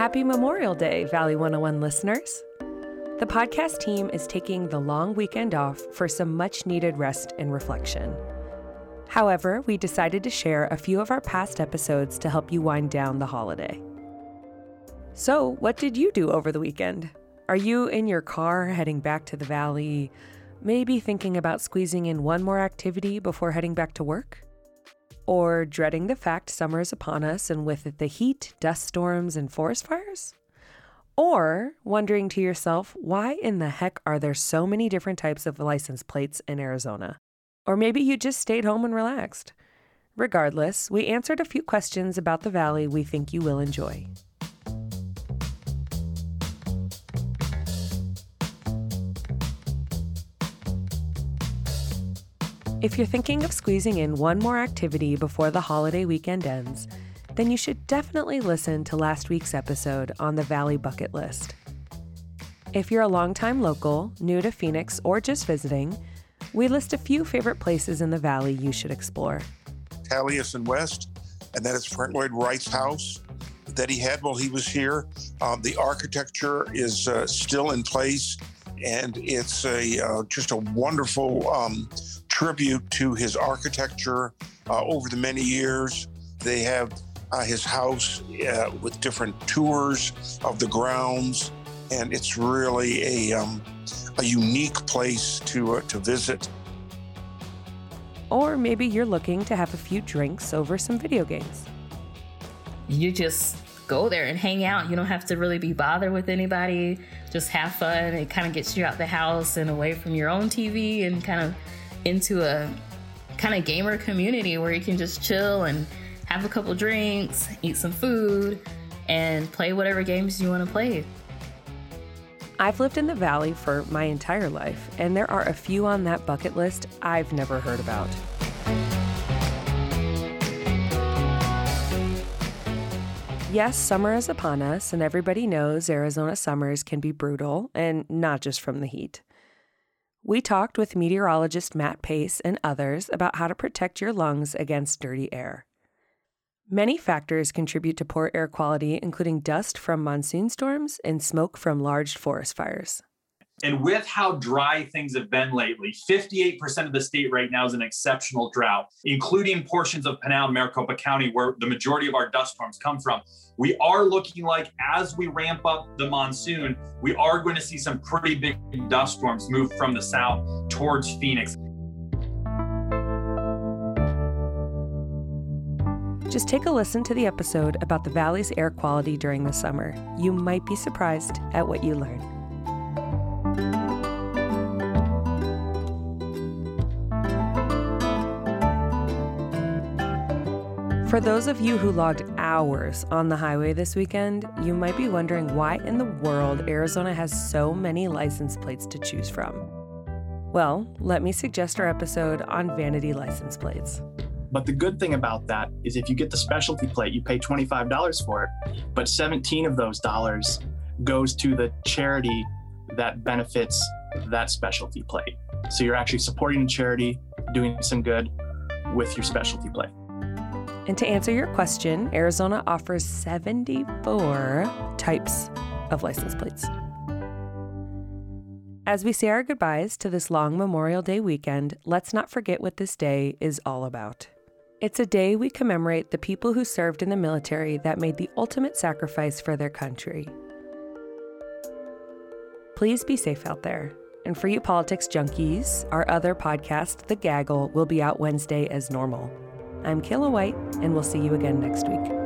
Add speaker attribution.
Speaker 1: Happy Memorial Day, Valley 101 listeners. The podcast team is taking the long weekend off for some much needed rest and reflection. However, we decided to share a few of our past episodes to help you wind down the holiday. So, what did you do over the weekend? Are you in your car heading back to the valley, maybe thinking about squeezing in one more activity before heading back to work? Or dreading the fact summer is upon us and with it the heat, dust storms, and forest fires? Or wondering to yourself, why in the heck are there so many different types of license plates in Arizona? Or maybe you just stayed home and relaxed. Regardless, we answered a few questions about the valley we think you will enjoy. If you're thinking of squeezing in one more activity before the holiday weekend ends, then you should definitely listen to last week's episode on the Valley Bucket List. If you're a longtime local, new to Phoenix, or just visiting, we list a few favorite places in the valley you should explore.
Speaker 2: Taliesin West, and that is Frank Lloyd Wright's house that he had while he was here. Um, the architecture is uh, still in place, and it's a uh, just a wonderful um, tribute to his architecture uh, over the many years. They have uh, his house uh, with different tours of the grounds, and it's really a um, a unique place to uh, to visit.
Speaker 1: Or maybe you're looking to have a few drinks over some video games.
Speaker 3: You just go there and hang out. You don't have to really be bothered with anybody. Just have fun. It kind of gets you out the house and away from your own TV and kind of into a kind of gamer community where you can just chill and have a couple drinks, eat some food, and play whatever games you want to play.
Speaker 1: I've lived in the valley for my entire life, and there are a few on that bucket list I've never heard about. Yes, summer is upon us, and everybody knows Arizona summers can be brutal, and not just from the heat. We talked with meteorologist Matt Pace and others about how to protect your lungs against dirty air. Many factors contribute to poor air quality, including dust from monsoon storms and smoke from large forest fires.
Speaker 4: And with how dry things have been lately, 58% of the state right now is an exceptional drought, including portions of Pinal and Maricopa County, where the majority of our dust storms come from. We are looking like as we ramp up the monsoon, we are going to see some pretty big dust storms move from the south towards Phoenix.
Speaker 1: Just take a listen to the episode about the valley's air quality during the summer. You might be surprised at what you learn. For those of you who logged hours on the highway this weekend, you might be wondering why in the world Arizona has so many license plates to choose from. Well, let me suggest our episode on vanity license plates.
Speaker 5: But the good thing about that is if you get the specialty plate, you pay $25 for it, but 17 of those dollars goes to the charity that benefits that specialty plate. So you're actually supporting a charity, doing some good with your specialty plate.
Speaker 1: And to answer your question, Arizona offers 74 types of license plates. As we say our goodbyes to this long Memorial Day weekend, let's not forget what this day is all about. It's a day we commemorate the people who served in the military that made the ultimate sacrifice for their country. Please be safe out there. And for you politics junkies, our other podcast, The Gaggle, will be out Wednesday as normal. I'm Kaila White, and we'll see you again next week.